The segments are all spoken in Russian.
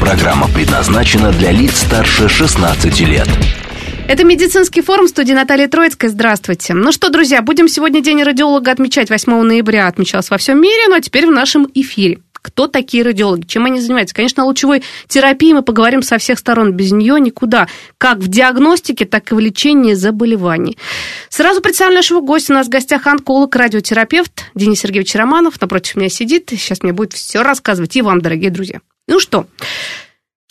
Программа предназначена для лиц старше 16 лет. Это медицинский форум студии Натальи Троицкой. Здравствуйте. Ну что, друзья, будем сегодня День радиолога отмечать 8 ноября. Отмечалось во всем мире, ну а теперь в нашем эфире. Кто такие радиологи? Чем они занимаются? Конечно, о лучевой терапии мы поговорим со всех сторон. Без нее никуда. Как в диагностике, так и в лечении заболеваний. Сразу представлю нашего гостя. У нас в гостях онколог, радиотерапевт Денис Сергеевич Романов. Напротив меня сидит. Сейчас мне будет все рассказывать. И вам, дорогие друзья. Ну что,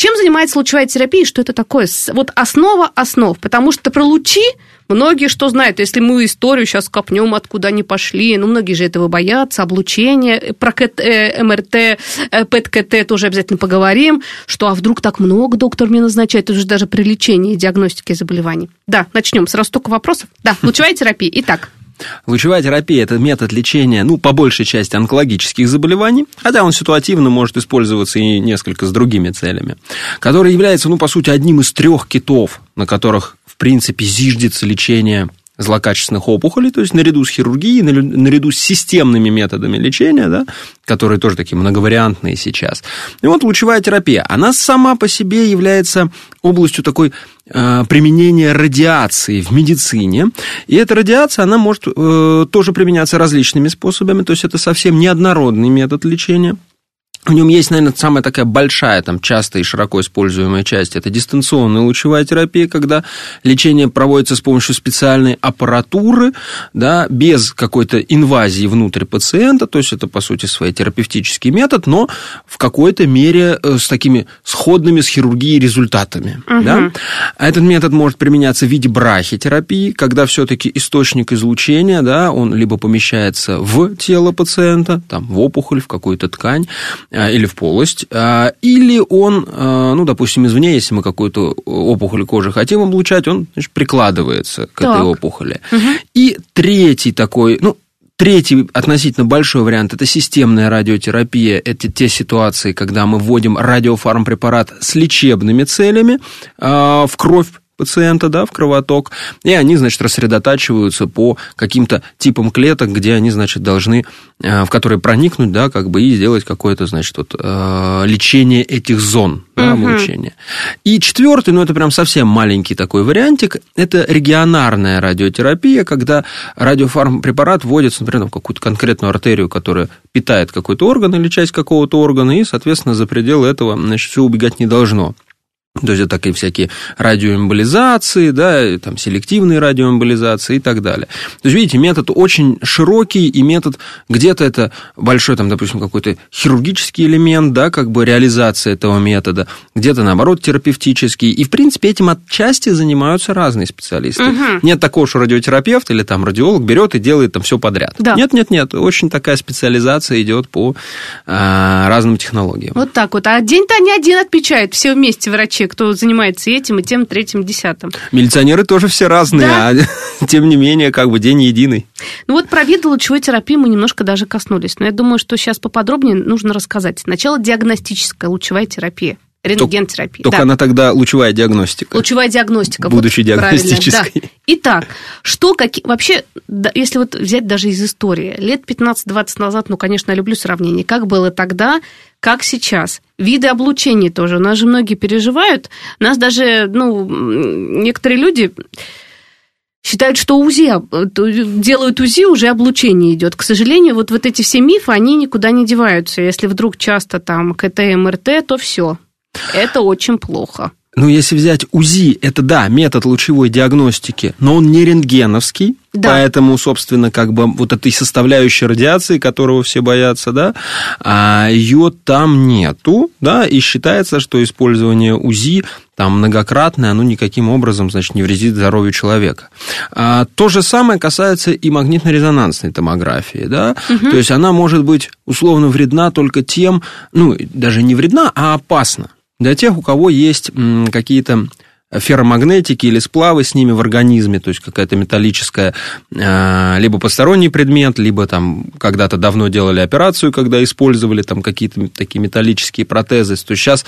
чем занимается лучевая терапия что это такое? Вот основа основ, потому что про лучи многие что знают. Если мы историю сейчас копнем, откуда они пошли, ну, многие же этого боятся, облучение, про КТ, э, МРТ, э, ПЭТ-КТ тоже обязательно поговорим, что а вдруг так много доктор мне назначает, это же даже при лечении и диагностике заболеваний. Да, начнем. Сразу столько вопросов. Да, лучевая терапия. Итак, Лучевая терапия – это метод лечения, ну, по большей части, онкологических заболеваний, хотя он ситуативно может использоваться и несколько с другими целями, который является, ну, по сути, одним из трех китов, на которых, в принципе, зиждется лечение злокачественных опухолей, то есть наряду с хирургией, наряду с системными методами лечения, да, которые тоже такие многовариантные сейчас. И вот лучевая терапия, она сама по себе является областью такой э, применения радиации в медицине. И эта радиация, она может э, тоже применяться различными способами, то есть это совсем неоднородный метод лечения. В нем есть, наверное, самая такая большая, там, частая и широко используемая часть. Это дистанционная лучевая терапия, когда лечение проводится с помощью специальной аппаратуры, да, без какой-то инвазии внутрь пациента. То есть это, по сути, свой терапевтический метод, но в какой-то мере э, с такими сходными с хирургией результатами. Угу. Да? А этот метод может применяться в виде брахитерапии, когда все-таки источник излучения, да, он либо помещается в тело пациента, там, в опухоль, в какую-то ткань, или в полость, а, или он, а, ну, допустим, извне, если мы какую-то опухоль кожи хотим облучать, он значит, прикладывается к так. этой опухоли. Угу. И третий такой, ну, Третий относительно большой вариант – это системная радиотерапия. Это те ситуации, когда мы вводим радиофармпрепарат с лечебными целями в кровь пациента, да, в кровоток, и они, значит, рассредотачиваются по каким-то типам клеток, где они, значит, должны, э, в которые проникнуть, да, как бы и сделать какое-то, значит, вот, э, лечение этих зон, да, угу. облучения. И четвертый, ну, это прям совсем маленький такой вариантик, это регионарная радиотерапия, когда радиофармпрепарат вводится, например, в какую-то конкретную артерию, которая питает какой-то орган или часть какого-то органа, и, соответственно, за пределы этого, значит, все убегать не должно. То есть, это такие всякие радиоэмболизации, да, там, селективные радиоэмболизации и так далее. То есть, видите, метод очень широкий, и метод где-то это большой, там, допустим, какой-то хирургический элемент, да, как бы реализация этого метода, где-то, наоборот, терапевтический. И, в принципе, этим отчасти занимаются разные специалисты. Угу. Нет такого, что радиотерапевт или там радиолог берет и делает там все подряд. Да. Нет, нет, нет. Очень такая специализация идет по а, разным технологиям. Вот так вот. А день-то они один отмечают, все вместе врачи вообще, кто занимается этим, и тем, третьим, десятым. Милиционеры тоже все разные, да? а тем не менее, как бы день единый. Ну вот про виды лучевой терапии мы немножко даже коснулись, но я думаю, что сейчас поподробнее нужно рассказать. Сначала диагностическая лучевая терапия. Рентгентерапия. Только да. она тогда лучевая диагностика. Лучевая диагностика. Будучи вот, диагностической. Да. Итак, что, какие, вообще, если вот взять даже из истории, лет 15-20 назад, ну, конечно, я люблю сравнение, как было тогда, как сейчас. Виды облучения тоже. У нас же многие переживают. Нас даже, ну, некоторые люди считают, что УЗИ, делают УЗИ, уже облучение идет. К сожалению, вот, вот эти все мифы, они никуда не деваются. Если вдруг часто там КТ, МРТ, то все. Это очень плохо. Ну, если взять УЗИ, это да, метод лучевой диагностики, но он не рентгеновский, да. поэтому, собственно, как бы вот этой составляющей радиации, которого все боятся, да, а ее там нету, да, и считается, что использование УЗИ там многократное, оно никаким образом, значит, не вредит здоровью человека. А, то же самое касается и магнитно-резонансной томографии, да, угу. то есть она может быть условно вредна только тем, ну, даже не вредна, а опасна для тех, у кого есть какие-то ферромагнетики или сплавы с ними в организме, то есть какая-то металлическая, э, либо посторонний предмет, либо там когда-то давно делали операцию, когда использовали там какие-то такие металлические протезы, то сейчас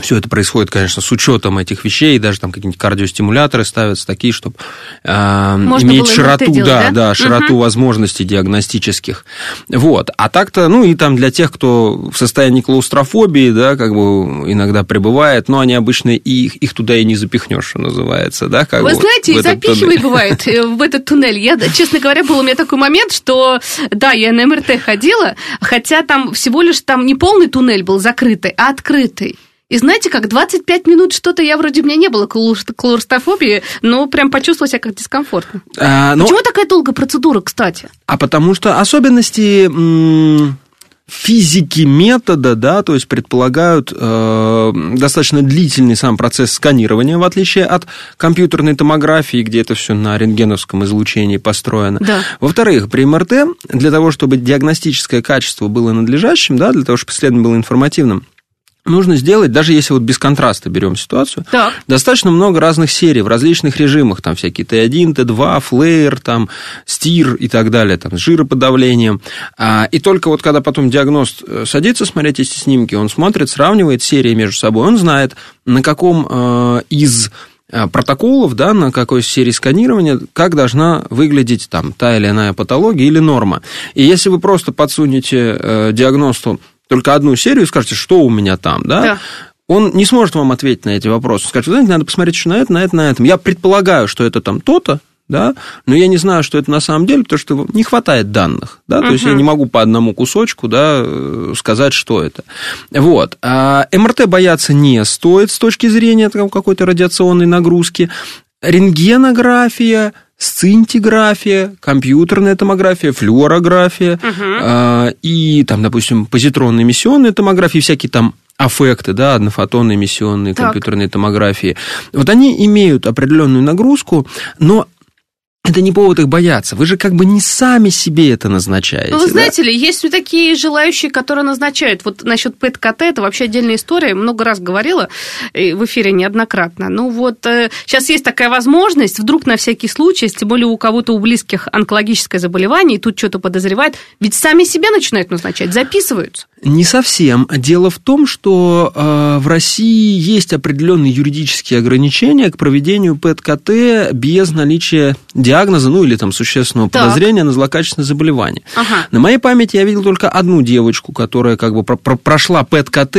все это происходит, конечно, с учетом этих вещей, даже там какие-нибудь кардиостимуляторы ставятся такие, чтобы э, иметь широту, делать, да, да, да, широту угу. возможностей диагностических. Вот. А так-то, ну и там для тех, кто в состоянии клаустрофобии, да, как бы иногда пребывает, но они обычно и их, их туда и не запихнешь, что называется, да. Как Вы вот знаете, и запихивай бывает э, в этот туннель. Я, честно говоря, был у меня такой момент, что, да, я на МРТ ходила, хотя там всего лишь там не полный туннель был закрытый, а открытый. И знаете, как 25 минут что-то я вроде у меня не было клаустрофобии, но прям почувствовала себя как дискомфортно. А, но... Почему такая долгая процедура, кстати? А потому что особенности физики метода, да, то есть предполагают э, достаточно длительный сам процесс сканирования, в отличие от компьютерной томографии, где это все на рентгеновском излучении построено. Да. Во-вторых, при МРТ для того, чтобы диагностическое качество было надлежащим, да, для того, чтобы исследование было информативным, нужно сделать, даже если вот без контраста берем ситуацию, так. достаточно много разных серий в различных режимах, там всякие Т1, Т2, флеер, там, стир и так далее, там, с жироподавлением. А, и только вот когда потом диагност э, садится смотреть эти снимки, он смотрит, сравнивает серии между собой, он знает, на каком э, из э, протоколов, да, на какой серии сканирования, как должна выглядеть там та или иная патология или норма. И если вы просто подсунете диагносту только одну серию и скажете, что у меня там, да, да. он не сможет вам ответить на эти вопросы. Скажет, знаете, надо посмотреть еще на это, на это, на этом. Я предполагаю, что это там то-то, да, но я не знаю, что это на самом деле, потому что не хватает данных, да, то uh-huh. есть я не могу по одному кусочку, да, сказать, что это. Вот. А МРТ бояться не стоит с точки зрения какой-то радиационной нагрузки. Рентгенография – сцинтиграфия, компьютерная томография, флюорография угу. и там, допустим, позитронная эмиссионная томография, всякие там аффекты, да, однофотонные эмиссионные так. компьютерные томографии. Вот они имеют определенную нагрузку, но это не повод их бояться. Вы же как бы не сами себе это назначаете. Ну, вы знаете да? ли, есть такие желающие, которые назначают. Вот насчет ПЭТ-КТ, это вообще отдельная история. Много раз говорила в эфире неоднократно. Ну вот сейчас э, есть такая возможность, вдруг на всякий случай, тем более у кого-то у близких онкологическое заболевание, и тут что-то подозревает, ведь сами себе начинают назначать, записываются. Не совсем. Дело в том, что э, в России есть определенные юридические ограничения к проведению ПЭТ-КТ без наличия диагноза, ну или там существенного так. подозрения на злокачественное заболевание. Ага. На моей памяти я видел только одну девочку, которая как бы про- прошла ПЭТ-КТ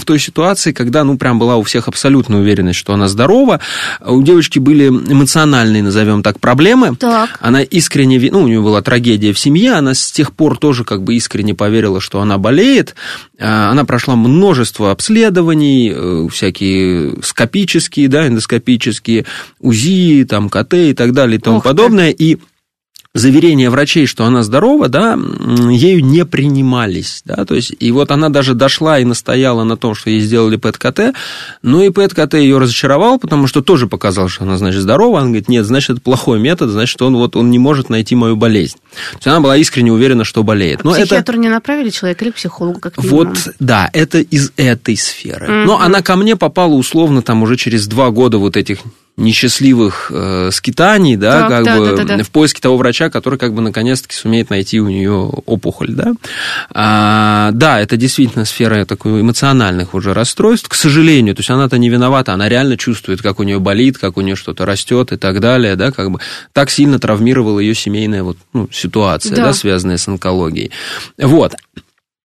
в той ситуации, когда, ну, прям была у всех абсолютная уверенность, что она здорова. У девочки были эмоциональные, назовем так, проблемы. Так. Она искренне, ну, у нее была трагедия в семье, она с тех пор тоже как бы искренне поверила, что она болеет. А, она прошла множество обследований, э, всякие скопические, да, эндоскопические, УЗИ, там, КТ и так далее и тому Ох подобное. Ты. И заверения врачей, что она здорова, да, ею не принимались, да, то есть, и вот она даже дошла и настояла на том, что ей сделали ПЭТ-КТ, но и ПЭТ-КТ ее разочаровал, потому что тоже показал, что она, значит, здорова, она говорит, нет, значит, это плохой метод, значит, он вот, он не может найти мою болезнь. То есть, она была искренне уверена, что болеет. А но психиатру это... не направили человека или психологу, как минимум? Вот, да, это из этой сферы. Mm-hmm. Но она ко мне попала условно там уже через два года вот этих несчастливых э, скитаний, да, так, как да, бы да, да, да. в поиске того врача, который как бы наконец-таки сумеет найти у нее опухоль, да. А, да, это действительно сфера такой эмоциональных уже расстройств, к сожалению, то есть она-то не виновата, она реально чувствует, как у нее болит, как у нее что-то растет и так далее, да, как бы так сильно травмировала ее семейная вот, ну, ситуация, да. да, связанная с онкологией. Вот.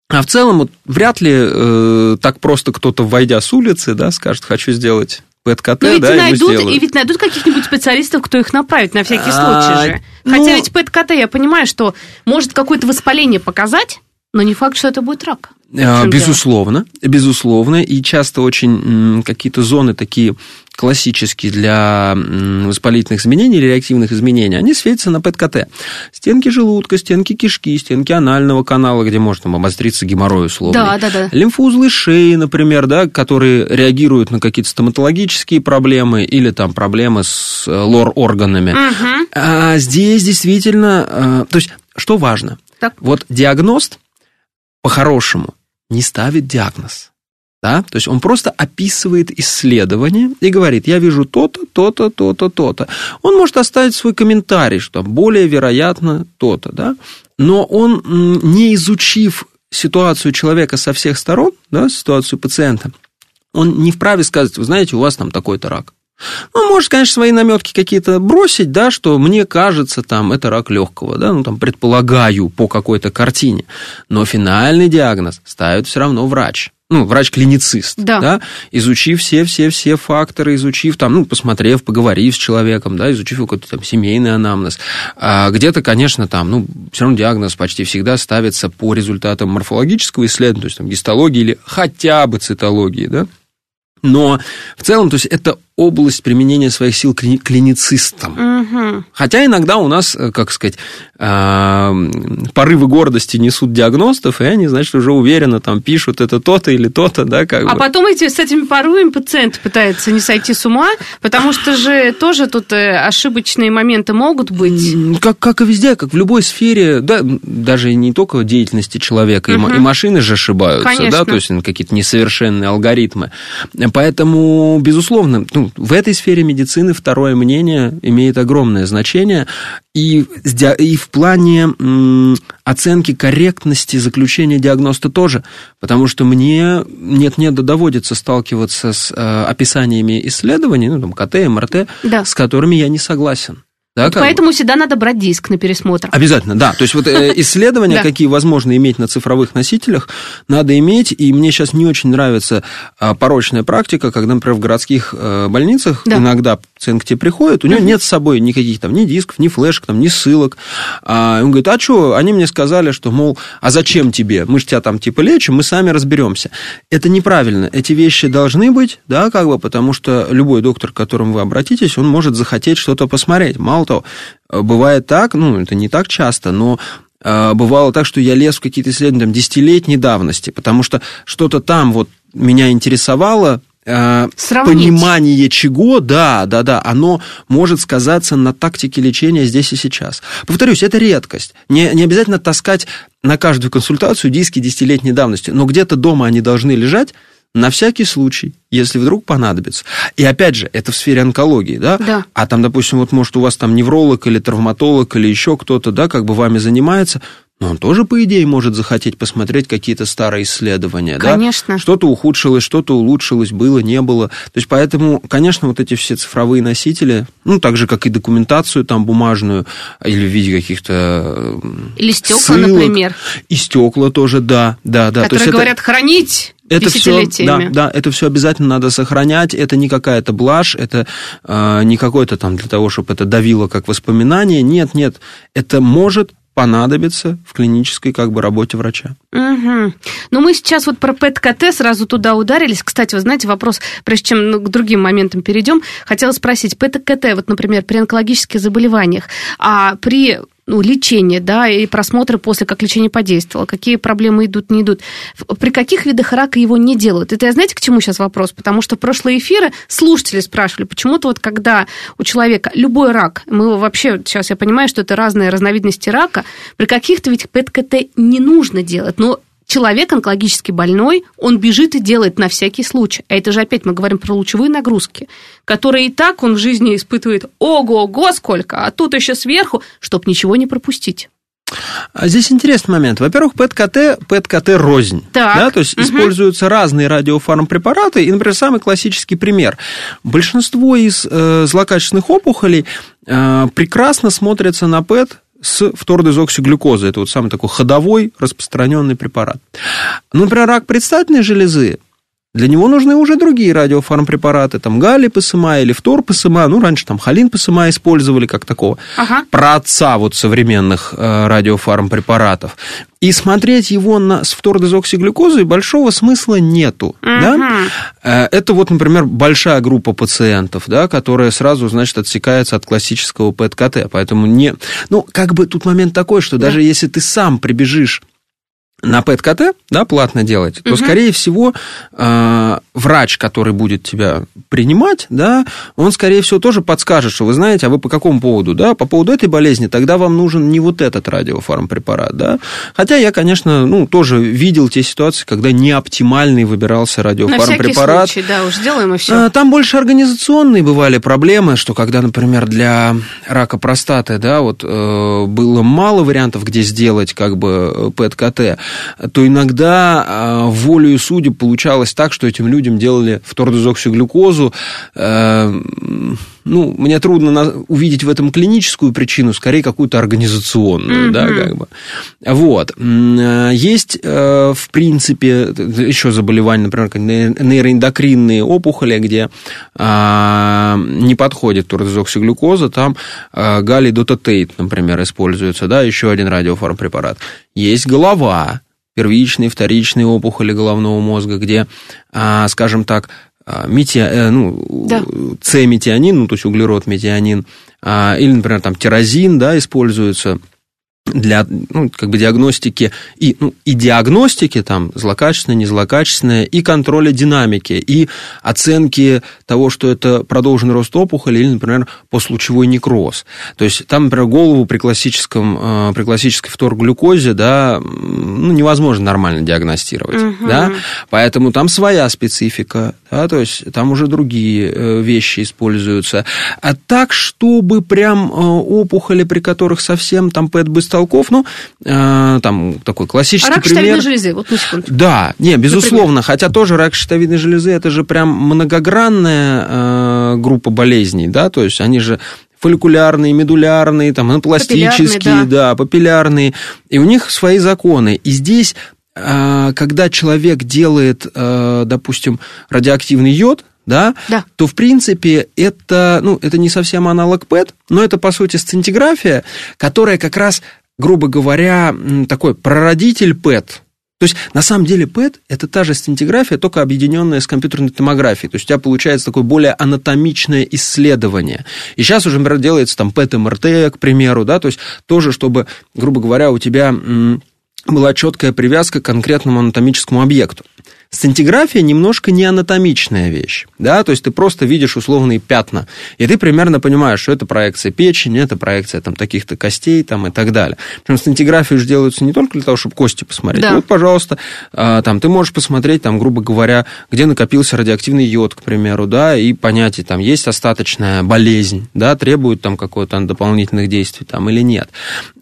А в целом, вот, вряд ли э, так просто кто-то, войдя с улицы, да, скажет, хочу сделать ПЭТ-КТ, ну, да, найдут, и ведь найдут каких-нибудь специалистов, кто их направит на всякий а, случай же. Хотя ну... ведь ПЭТ-КТ, я понимаю, что может какое-то воспаление показать, но не факт, что это будет рак. А, безусловно, безусловно. И часто очень какие-то зоны такие классические для воспалительных изменений или реактивных изменений, они светятся на ПЭТ-КТ. Стенки желудка, стенки кишки, стенки анального канала, где можно обостриться геморрой условно. Да, да, да. Лимфоузлы шеи, например, да, которые реагируют на какие-то стоматологические проблемы или там проблемы с э, лор-органами. Угу. А здесь действительно... А, то есть, что важно? Так. Вот диагност по-хорошему не ставит диагноз. Да? То есть он просто описывает исследование и говорит, я вижу то-то, то-то, то-то, то-то. Он может оставить свой комментарий, что более вероятно то-то. Да? Но он, не изучив ситуацию человека со всех сторон, да, ситуацию пациента, он не вправе сказать, вы знаете, у вас там такой-то рак. Ну, может, конечно, свои наметки какие-то бросить, да, что мне кажется, там, это рак легкого, да, ну, там, предполагаю по какой-то картине. Но финальный диагноз ставит все равно врач ну, врач-клиницист, да. да, изучив все-все-все факторы, изучив там, ну, посмотрев, поговорив с человеком, да, изучив какой-то там семейный анамнез. А где-то, конечно, там, ну, все равно диагноз почти всегда ставится по результатам морфологического исследования, то есть там гистологии или хотя бы цитологии, да. Но в целом, то есть это область применения своих сил кли- клиницистам. Угу. Хотя иногда у нас, э, как сказать, а, порывы гордости несут диагностов, и они, значит, уже уверенно там пишут это то-то или то-то, да, как А бы. потом эти, с этими порывами пациент пытается не сойти с ума, потому что же тоже тут э, ошибочные моменты могут быть. Как, как и везде, как в любой сфере, да, даже не только деятельности человека, угу. и, и машины же ошибаются, Конечно. да, то есть какие-то несовершенные алгоритмы. Поэтому, безусловно, ну, в этой сфере медицины второе мнение имеет огромное значение, и, и в плане оценки корректности заключения диагноста тоже, потому что мне нет-нет доводится сталкиваться с э, описаниями исследований, ну, там, КТ, МРТ, да. с которыми я не согласен. Да, вот поэтому бы? всегда надо брать диск на пересмотр. Обязательно, да. То есть вот э, исследования, какие возможно иметь на цифровых носителях, надо иметь. И мне сейчас не очень нравится а, порочная практика, когда, например, в городских э, больницах иногда пациент к тебе приходит, у него нет с собой никаких там ни дисков, ни флешек, там, ни ссылок. А он говорит, а что, они мне сказали, что, мол, а зачем тебе? Мы же тебя там типа лечим, мы сами разберемся. Это неправильно. Эти вещи должны быть, да, как бы, потому что любой доктор, к которому вы обратитесь, он может захотеть что-то посмотреть. Мало Мало того, э, бывает так, ну, это не так часто, но э, бывало так, что я лез в какие-то исследования там, десятилетней давности, потому что что-то там вот меня интересовало, э, понимание чего, да, да, да, оно может сказаться на тактике лечения здесь и сейчас. Повторюсь, это редкость. Не, не обязательно таскать на каждую консультацию диски десятилетней давности, но где-то дома они должны лежать, на всякий случай, если вдруг понадобится. И опять же, это в сфере онкологии, да? Да. А там, допустим, вот может у вас там невролог или травматолог или еще кто-то, да, как бы вами занимается, но он тоже, по идее, может захотеть посмотреть какие-то старые исследования, конечно. да? Что-то ухудшилось, что-то улучшилось, было, не было. То есть, поэтому, конечно, вот эти все цифровые носители, ну, так же, как и документацию там бумажную, или в виде каких-то Или стекла, ссылок, например. И стекла тоже, да, да, да. Которые говорят, это... хранить это все, да, да, это все обязательно надо сохранять. Это не какая-то блажь, это э, не какой-то там для того, чтобы это давило как воспоминание. Нет, нет, это может понадобится в клинической как бы работе врача. Угу. Ну, мы сейчас вот про ПЭТ-КТ сразу туда ударились. Кстати, вы знаете, вопрос, прежде чем к другим моментам перейдем, хотела спросить, ПЭТ-КТ, вот, например, при онкологических заболеваниях, а при ну, лечение, да, и просмотры после, как лечение подействовало, какие проблемы идут, не идут. При каких видах рака его не делают? Это, знаете, к чему сейчас вопрос? Потому что прошлые эфиры слушатели спрашивали, почему-то вот когда у человека любой рак, мы вообще, сейчас я понимаю, что это разные разновидности рака, при каких-то ведь ПЭТ-КТ не нужно делать, но человек онкологически больной, он бежит и делает на всякий случай. А это же опять мы говорим про лучевые нагрузки, которые и так он в жизни испытывает ого-го сколько, а тут еще сверху, чтобы ничего не пропустить. А здесь интересный момент. Во-первых, ПЭТ-КТ, ПЭТ-КТ рознь. Так. Да, то есть угу. используются разные радиофармпрепараты. И, например, самый классический пример. Большинство из э, злокачественных опухолей э, прекрасно смотрятся на ПЭТ с фтордезоксиглюкозой. Это вот самый такой ходовой распространенный препарат. Ну, например, рак предстательной железы для него нужны уже другие радиофармпрепараты, там гали ПСМА или фтор ПСМА, ну, раньше там холин ПСМА использовали как такого ага. праотца вот современных э, радиофармпрепаратов. И смотреть его на, с фтордезоксиглюкозой большого смысла нету. Угу. Да? Э, это вот, например, большая группа пациентов, да, которая сразу, значит, отсекается от классического ПЭТ-КТ. Поэтому не... Ну, как бы тут момент такой, что да. даже если ты сам прибежишь на ПЭТ-КТ, да, платно делать, то, Мгм. скорее всего, э, врач, который будет тебя принимать, да, он, скорее всего, тоже подскажет, что вы знаете, а вы по какому поводу, да, по поводу этой болезни, тогда вам нужен не вот этот радиофармпрепарат, да. Хотя я, конечно, ну, тоже видел те ситуации, когда неоптимальный выбирался На всякий радиофармпрепарат. случай, да, уж сделаем и все. А, Там больше организационные бывали проблемы, что когда, например, для рака простаты, да, вот э, было мало вариантов, где сделать как бы ПЭТ-КТ, то иногда э, волею судеб получалось так, что этим людям делали втордезоксиглюкозу. Э, ну, мне трудно на- увидеть в этом клиническую причину, скорее какую-то организационную, да, Мгм. как бы. Вот. Э, Есть, э, в принципе, еще заболевания, например, как нейро- нейроэндокринные опухоли, где а, не подходит турдезоксиглюкоза, там галидотатейт, например, используется, да, еще один радиофармпрепарат. Есть голова, первичные, вторичные опухоли головного мозга, где, скажем так, мети- э, ну, Да. С-метионин, ну, то есть углерод метионин, а, или, например, там тирозин, да, используется для ну, как бы диагностики и, ну, и диагностики, там, злокачественное, незлокачественное, и контроля динамики, и оценки того, что это продолженный рост опухоли или, например, послучевой некроз. То есть там, например, голову при, классическом, э, при классической фторглюкозе да, ну, невозможно нормально диагностировать. Мгм. Да? Поэтому там своя специфика, да, то есть там уже другие э, вещи используются. А так, чтобы прям э, опухоли, при которых совсем там ПЭТ быстолков, ну, э, там такой А классический рак пример. щитовидной железы, вот на секунду. Да, не, безусловно, хотя тоже рак щитовидной железы это же прям многогранная э, группа болезней, да, то есть они же фолликулярные, медулярные, там, анапластические, Папиллярные, да. папиллярные, и у них свои законы. И здесь, э, когда человек делает, э, допустим, радиоактивный йод, да, Да. то, в принципе, это, ну, это не совсем аналог ПЭТ, но это, по сути, сцинтиграфия, которая как раз, грубо говоря, такой прародитель ПЭТ. То есть, на самом деле, ПЭТ – это та же сцинтиграфия, только объединенная с компьютерной томографией. То есть, у тебя получается такое более анатомичное исследование. И сейчас уже, например, делается там ПЭТ-МРТ, к примеру, да, то есть, тоже, чтобы, грубо говоря, у тебя была четкая привязка к конкретному анатомическому объекту. Сцинтиграфия немножко не анатомичная вещь, да, то есть ты просто видишь условные пятна, и ты примерно понимаешь, что это проекция печени, это проекция там таких-то костей там и так далее. Причем сцинтиграфии же делаются не только для того, чтобы кости посмотреть. Да. Вот, пожалуйста, а, там ты можешь посмотреть, там, грубо говоря, где накопился радиоактивный йод, к примеру, да, и понять, и там есть остаточная болезнь, да, требует там какого-то дополнительных действий там или нет.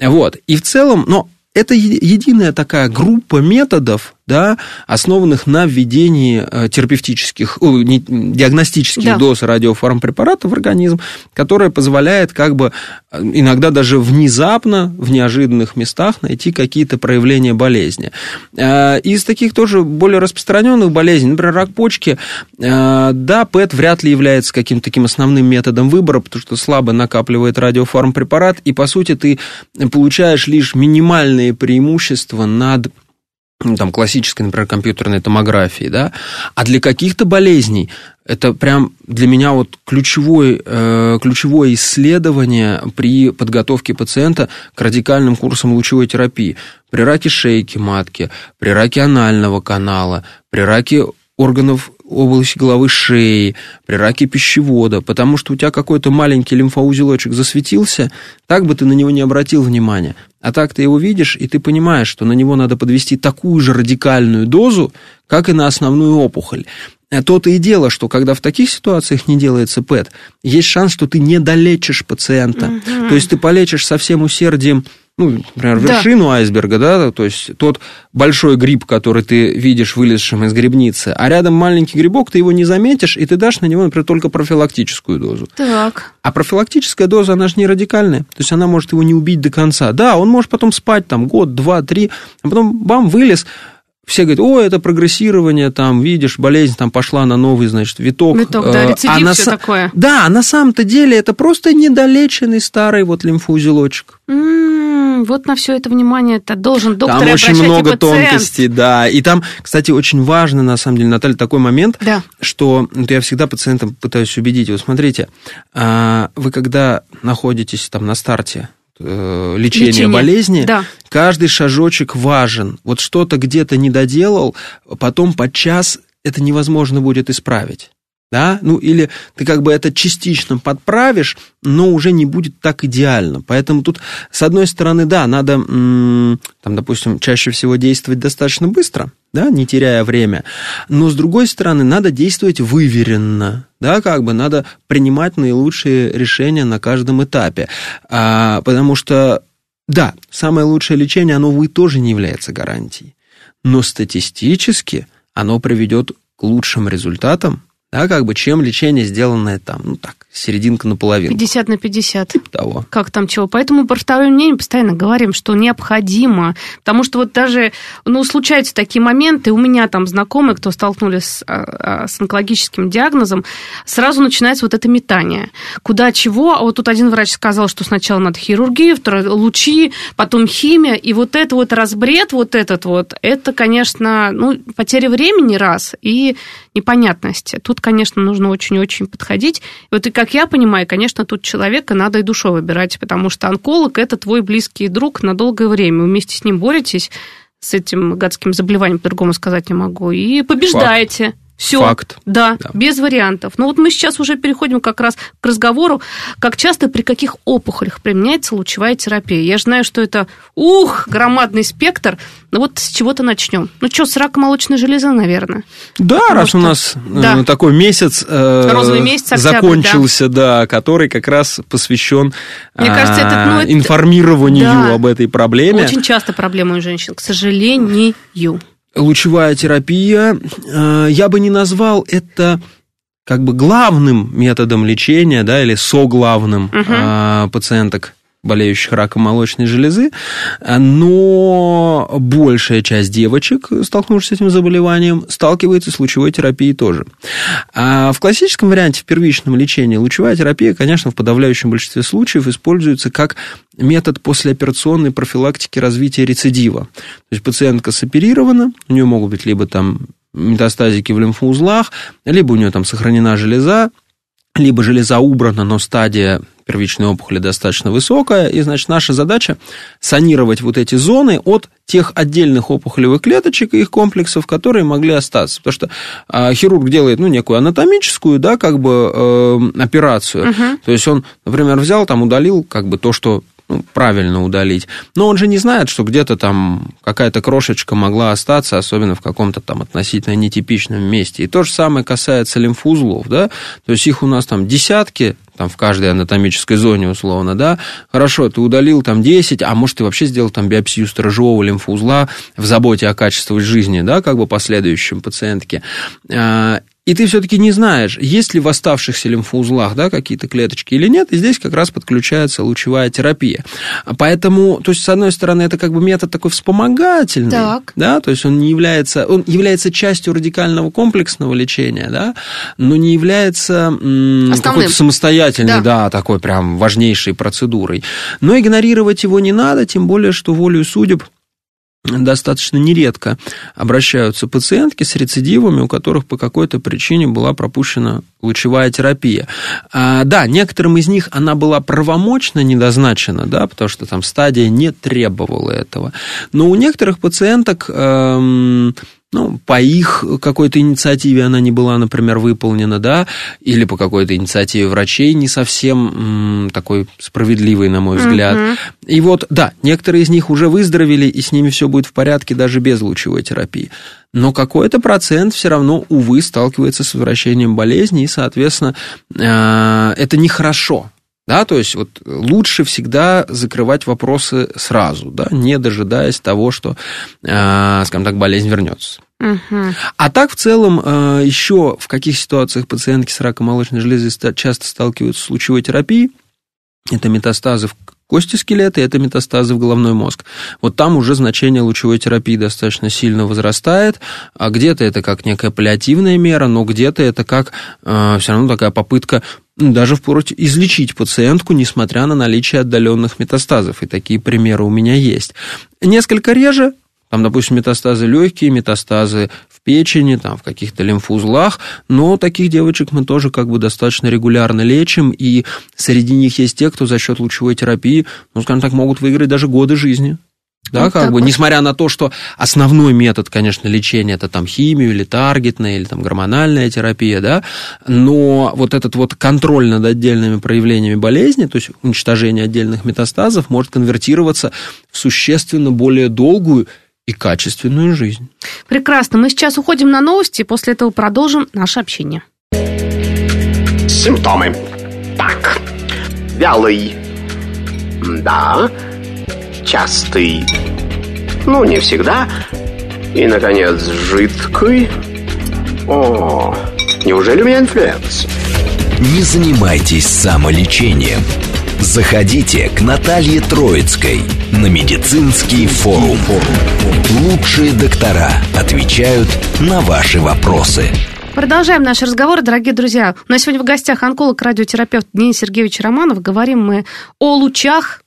Вот. И в целом, но это единая такая группа методов, да, основанных на введении э, терапевтических, о, не- диагностических Да. доз радиофармпрепарата в организм, которая позволяет как бы э, иногда даже внезапно в неожиданных местах найти какие-то проявления болезни. Э, Из таких тоже более распространенных болезней, например, рак почки, да, ПЭТ вряд ли является каким-то таким основным методом выбора, потому что слабо накапливает радиофармпрепарат, и, по сути, ты получаешь лишь минимальные преимущества над ну, там, классической, например, компьютерной томографии, да, а для каких-то болезней это прям для меня вот ключевое, э, ключевое исследование при подготовке пациента к радикальным курсам лучевой терапии. При раке шейки матки, при раке анального канала, при раке органов области головы шеи, при раке пищевода, потому что у тебя какой-то маленький лимфоузелочек засветился, так бы ты на него не обратил внимания. А так ты его видишь, и ты понимаешь, что на него надо подвести такую же радикальную дозу, как и на основную опухоль. А То-то и дело, что когда в таких ситуациях не делается ПЭТ, есть шанс, что ты не долечишь пациента. То есть ты полечишь со всем усердием ну, например, Да. вершину айсберга, да, то есть тот большой гриб, который ты видишь вылезшим из грибницы, а рядом маленький грибок, ты его не заметишь, и ты дашь на него, например, только профилактическую дозу. Так. А профилактическая доза, она же не радикальная, то есть она может его не убить до конца. Да, он может потом спать там год, два, три, а потом бам, вылез, все говорят, о, это прогрессирование, там, видишь, болезнь там пошла на новый, значит, виток. Виток, да, Э, рецидив, а на са- такое. Да, а на самом-то деле это просто недолеченный старый вот лимфоузелочек. М, Вот на все это внимание это должен доктор там очень много тонкостей, да. И там, кстати, очень важно, на самом деле, Наталья, такой момент, Да. что вот я всегда пациентам пытаюсь убедить. Вот смотрите, а, вы когда находитесь там на старте э, лечения Лечение, болезни, да. каждый шажочек важен. Вот что-то где-то не доделал, потом подчас это невозможно будет исправить да, ну или ты как бы это частично подправишь, но уже не будет так идеально. Поэтому тут, с одной стороны, да, надо, там, допустим, чаще всего действовать достаточно быстро, да, не теряя время, но с другой стороны, надо действовать выверенно, да, как бы надо принимать наилучшие решения на каждом этапе, а, потому что, да, самое лучшее лечение, оно, увы, тоже не является гарантией, но статистически оно приведет к лучшим результатам, да, как бы, чем лечение, сделанное там, ну так, серединка наполовину. 50 на 50. Типа того. Как там чего. Поэтому про второе мнение постоянно говорим, что необходимо. Потому что вот даже, ну, случаются такие моменты, у меня там знакомые, кто столкнулись с, а, а, с онкологическим диагнозом, сразу начинается вот это метание. Куда чего, а вот тут один врач сказал, что сначала надо хирургию, второй лучи, потом химия, и вот это вот разбред, вот этот вот, это, конечно, ну, потеря времени раз, и непонятности. Тут, конечно, нужно очень-очень подходить. Вот и как я понимаю, конечно, тут человека надо и душой выбирать, потому что онколог – это твой близкий друг на долгое время. Вы вместе с ним боретесь, с этим гадским заболеванием, по-другому сказать не могу, и побеждаете. Факт. Все. Факт. Да, да, без вариантов. Но вот мы сейчас уже переходим как раз к разговору, как часто при каких опухолях применяется лучевая терапия. Я же знаю, что это, ух, громадный спектр. Ну вот с чего-то начнем. Ну что, с рака молочной железы, наверное. Да, Потому раз что... у нас э, да. такой месяц, э, Розовый месяц октябрь, закончился, да. да, который как раз посвящен Мне кажется, это, ну, это... информированию да. об этой проблеме. Очень часто проблема у женщин, к сожалению лучевая терапия, э, я бы не назвал это как бы главным методом лечения, да, или соглавным угу. пациенток болеющих раком молочной железы, но большая часть девочек, столкнувшись с этим заболеванием, сталкивается с лучевой терапией тоже. А в классическом варианте, в первичном лечении, лучевая терапия, конечно, в подавляющем большинстве случаев используется как метод послеоперационной профилактики развития рецидива. То есть пациентка соперирована, у нее могут быть либо там метастазики в лимфоузлах, либо у нее там сохранена железа, либо железа убрана, но стадия первичной опухоли достаточно высокая, и, значит, наша задача санировать вот эти зоны от тех отдельных опухолевых клеточек и их комплексов, которые могли остаться. Потому что э, хирург делает, ну, некую анатомическую, да, как бы э, операцию. Угу. То есть он, например, взял, там, удалил, как бы то, что ну, правильно удалить. Но он же не знает, что где-то там какая-то крошечка могла остаться, особенно в каком-то там относительно нетипичном месте. И то же самое касается лимфоузлов, да, то есть их у нас там десятки, там в каждой анатомической зоне условно, да, хорошо, ты удалил там 10, а может, ты вообще сделал там биопсию сторожевого лимфоузла в заботе о качестве жизни, да, как бы последующем пациентке. И ты все-таки не знаешь, есть ли в оставшихся лимфоузлах да, какие-то клеточки или нет, и здесь как раз подключается лучевая терапия. Поэтому, то есть, с одной стороны, это как бы метод такой вспомогательный, так. да, то есть он не является, он является частью радикального комплексного лечения, да, но не является какой-то самостоятельной, да. да, такой прям важнейшей процедурой. Но игнорировать его не надо, тем более, что волею судеб достаточно нередко обращаются пациентки с рецидивами, у которых по какой-то причине была пропущена лучевая терапия. А, да, некоторым из них она была правомочно недозначена, да, потому что там стадия не требовала этого. Но у некоторых пациенток эм, ну, по их какой-то инициативе она не была, например, выполнена, да, или по какой-то инициативе врачей не совсем м, такой справедливый, на мой взгляд. Mm-hmm. И вот, да, некоторые из них уже выздоровели, и с ними все будет в порядке даже без лучевой терапии. Но какой-то процент все равно, увы, сталкивается с возвращением болезни, и, соответственно, э, это нехорошо. Да, то есть вот лучше всегда закрывать вопросы сразу, да, не дожидаясь того, что, э, скажем так, болезнь вернется. Угу. А так в целом э, еще в каких ситуациях пациентки с раком молочной железы часто сталкиваются с лучевой терапией? Это метастазы в кости скелета, и это метастазы в головной мозг. Вот там уже значение лучевой терапии достаточно сильно возрастает, а где-то это как некая паллиативная мера, но где-то это как э, все равно такая попытка даже впрочем, излечить пациентку, несмотря на наличие отдаленных метастазов. И такие примеры у меня есть. Несколько реже, там, допустим, метастазы легкие, метастазы печени, там, в каких-то лимфоузлах, но таких девочек мы тоже как бы достаточно регулярно лечим, и среди них есть те, кто за счет лучевой терапии, ну, скажем так, могут выиграть даже годы жизни. Да, Вот как так бы, вот. несмотря на то, что основной метод, конечно, лечения это там химию или таргетная, или там гормональная терапия, да, но вот этот вот контроль над отдельными проявлениями болезни, то есть уничтожение отдельных метастазов, может конвертироваться в существенно более долгую и качественную жизнь. Прекрасно. Мы сейчас уходим на новости, и после этого продолжим наше общение. Симптомы. Так. Вялый. Да. Частый. Ну, не всегда. И, наконец, жидкий. О, неужели у меня инфлюэнца? Не занимайтесь самолечением. Заходите к Наталье Троицкой на медицинский форум. Лучшие доктора отвечают на ваши вопросы. Продолжаем наш разговор, дорогие друзья. У нас сегодня в гостях онколог-радиотерапевт Денис Сергеевич Романов. Говорим мы о лучах,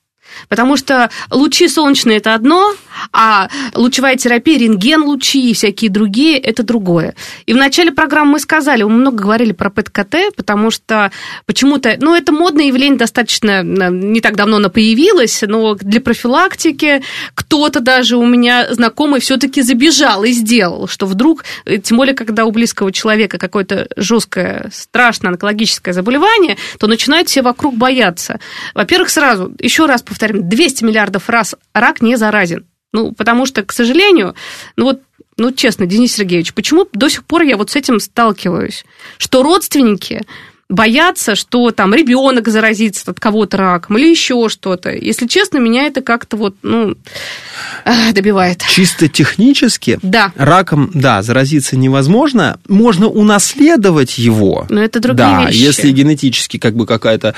потому что лучи солнечные – это одно, а лучевая терапия, рентген-лучи и всякие другие – это другое. И в начале программы мы сказали, мы много говорили про ПЭТ-КТ, потому что почему-то, ну, это модное явление достаточно э, не так давно оно появилось, но для профилактики кто-то даже у меня знакомый все-таки забежал и сделал, что вдруг, э, тем более, когда у близкого человека какое-то жесткое, страшное онкологическое заболевание, то начинают все вокруг бояться. Во-первых, сразу, еще раз повторим, 200 миллиардов раз рак не заразен. Ну, потому что, к сожалению, ну вот, ну, честно, Денис Сергеевич, почему до сих пор я вот с этим сталкиваюсь? Что родственники боятся, что там ребенок заразится от кого-то раком или еще что-то. Если честно, меня это как-то вот, ну, ах, добивает. Чисто технически Да. раком, да, заразиться невозможно. Можно унаследовать его. Но это другие да, вещи. если генетически как бы какая-то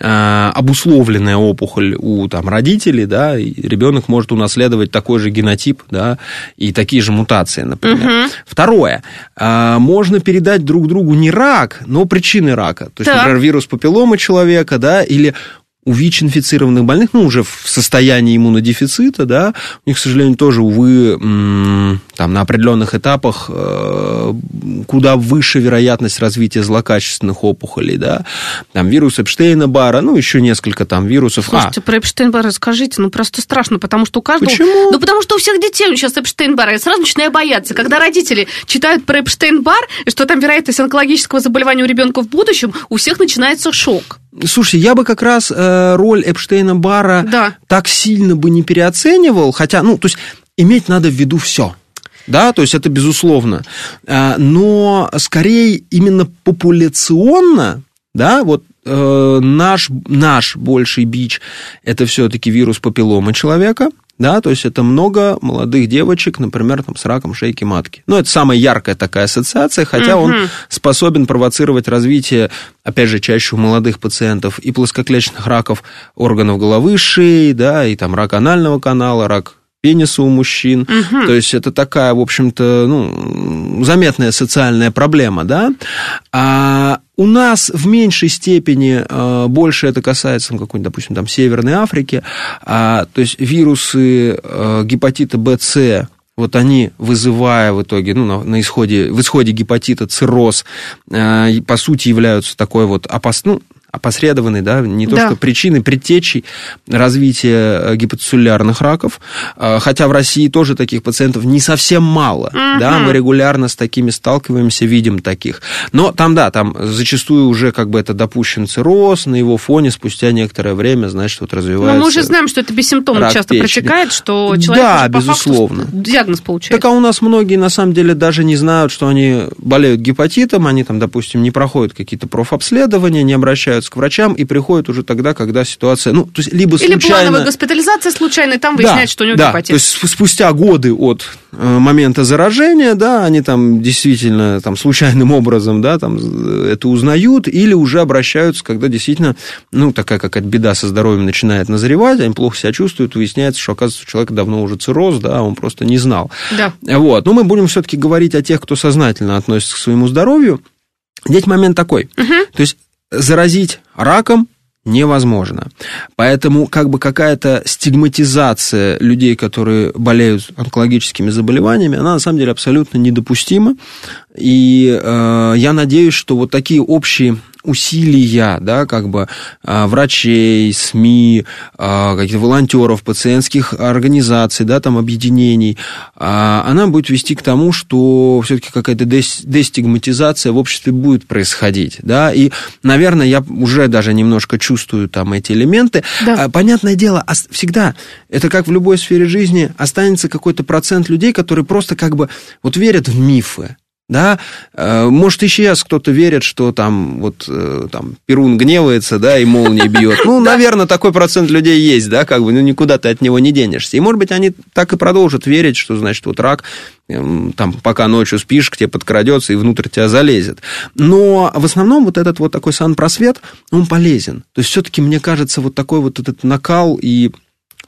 э, обусловленная опухоль у там, родителей, да, ребенок может унаследовать такой же генотип, да, и такие же мутации, например. Второе, э, можно передать друг другу не рак, но причины рака. То есть, Так. например, вирус папилломы человека, да, или у ВИЧ-инфицированных больных, ну, уже в состоянии иммунодефицита, да, у них, к сожалению, тоже, увы, там, на определенных этапах э, куда выше вероятность развития злокачественных опухолей, да, там, вирус Эпштейна-Бара, ну, еще несколько там вирусов. А, Слушайте, про Эпштейн-Бар расскажите, ну просто страшно, потому что у каждого... Почему? Ну потому что у всех детей сейчас Эпштейн-Бар, я сразу начинаю бояться. Когда родители читают про Эпштейн-Бар, что там вероятность онкологического заболевания у ребенка в будущем, у всех начинается шок. Слушай, я бы как раз э, роль Эпштейна-Бара Да. так сильно бы не переоценивал, хотя, ну, то есть, иметь надо в виду все. Да, то есть это безусловно. А, Но скорее именно популяционно, да, вот э, наш, наш больший бич – это все-таки вирус папиллома человека, да, то есть это много молодых девочек, например, там, с раком шейки матки. Ну, это самая яркая такая ассоциация, хотя он способен провоцировать развитие, опять же, чаще у молодых пациентов и плоскоклеточных раков органов головы, шеи, да, и там рак анального канала, рак пениса у мужчин. То есть это такая, в общем-то, ну, заметная социальная проблема, да. А у нас в меньшей степени э, больше это касается ну, какой-нибудь, допустим, там Северной Африки. А, то есть вирусы э, гепатита Б, С, вот они, вызывая в итоге, ну, на, на исходе, в исходе гепатита цирроз, э, по сути являются такой вот опас, ну, опосредованной, да, не то Да. что причиной, предтечей развития э, гепатоцеллярных раков, Э, хотя в России тоже таких пациентов не совсем мало, да, мы регулярно с такими сталкиваемся, видим таких. Но там, да, там зачастую уже как бы это допущен цирроз, на его фоне спустя некоторое время, значит, вот Но развивается... мы уже знаем, что это бессимптомно часто печени. протекает, что человек Да, по факту безусловно. диагноз получает. Так а у нас многие, на самом деле, даже не знают, что они болеют гепатитом, они там, допустим, не проходят какие-то профобследования, не обращаются к врачам и приходят уже тогда, когда ситуация, ну, то есть, либо Или случайно... плановая госпитализация случайная, там выясняется, что у него да, гепатит. то есть сп- спустя годы от э, момента заражения, да, они там действительно там случайным образом, да, там это узнают или уже обращаются, когда действительно, ну, такая какая-то беда со здоровьем начинает назревать, они плохо себя чувствуют, выясняется, что, оказывается, у человека давно уже цирроз, да, он просто не знал. Да. Вот. Но мы будем все-таки говорить о тех, кто сознательно относится к своему здоровью. Здесь момент такой. То есть заразить раком невозможно. Поэтому как бы какая-то стигматизация людей, которые болеют онкологическими заболеваниями, она на самом деле абсолютно недопустима. И э, я надеюсь, что вот такие общие усилия, да, как бы а, врачей, СМИ, а, каких-то волонтеров, пациентских организаций, да, там объединений, а, она будет вести к тому, что все-таки какая-то дестигматизация в обществе будет происходить, да, и, наверное, я уже даже немножко чувствую там эти элементы. Да. Понятное дело, всегда, это как в любой сфере жизни, останется какой-то процент людей, которые просто как бы вот верят в мифы, да, э, может, и сейчас кто-то верит, что там вот э, там Перун гневается, да, и молния бьет. Ну, наверное, такой процент людей есть, да, как бы, ну, никуда ты от него не денешься. И, может быть, они так и продолжат верить, что, значит, вот рак, эм, там, пока ночью спишь, к тебе подкрадется и внутрь тебя залезет. Но в основном вот этот вот такой сан-просвет, он полезен. То есть, все-таки, мне кажется, вот такой вот этот накал и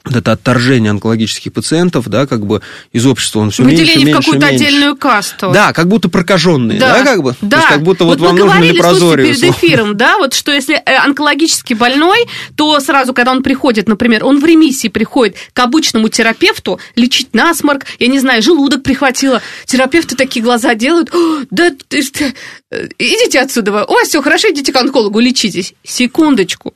вот это отторжение онкологических пациентов, да, как бы из общества он все Выделение меньше, меньше, в какую-то отдельную касту. Да, как будто прокаженные, да, да как бы? Да. То есть, как будто вот, вот вам нужен лепрозориус. перед эфиром, да, вот что если э, онкологически больной, то сразу, когда он приходит, например, он в ремиссии приходит к обычному терапевту лечить насморк, я не знаю, желудок прихватило, терапевты такие глаза делают, да, э, идите отсюда, у вас все хорошо, идите к онкологу, лечитесь. Секундочку.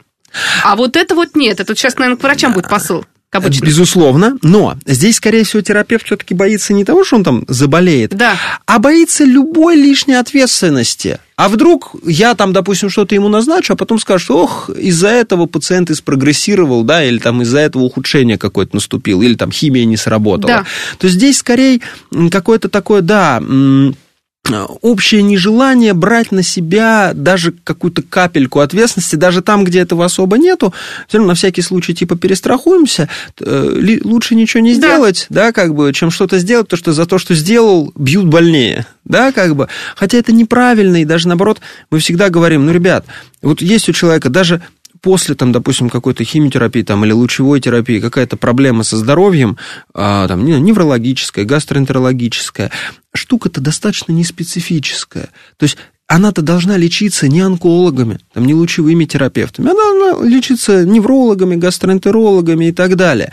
А вот это вот нет, это сейчас, наверное, к врачам будет посыл обычно. Безусловно, но здесь, скорее всего, терапевт все-таки боится не того, что он там заболеет, да. а боится любой лишней ответственности. А вдруг я там, допустим, что-то ему назначу, а потом скажут, ох, из-за этого пациент спрогрессировал, да, или там из-за этого ухудшение какое-то наступило, или там химия не сработала. Да. То есть здесь скорее какое-то такое, да, общее нежелание брать на себя даже какую-то капельку ответственности, даже там, где этого особо нету, все равно на всякий случай типа перестрахуемся, э, лучше ничего не сделать, да, да как бы, чем что-то сделать, то что за то, что сделал, бьют больнее, да, как бы. Хотя это неправильно, и даже наоборот, мы всегда говорим, ну, ребят, вот есть у человека даже после, там, допустим, какой-то химиотерапии там, или лучевой терапии какая-то проблема со здоровьем, а, там, неврологическая, гастроэнтерологическая, штука-то достаточно неспецифическая. То есть она-то должна лечиться не онкологами, там, не лучевыми терапевтами, она должна лечиться неврологами, гастроэнтерологами и так далее.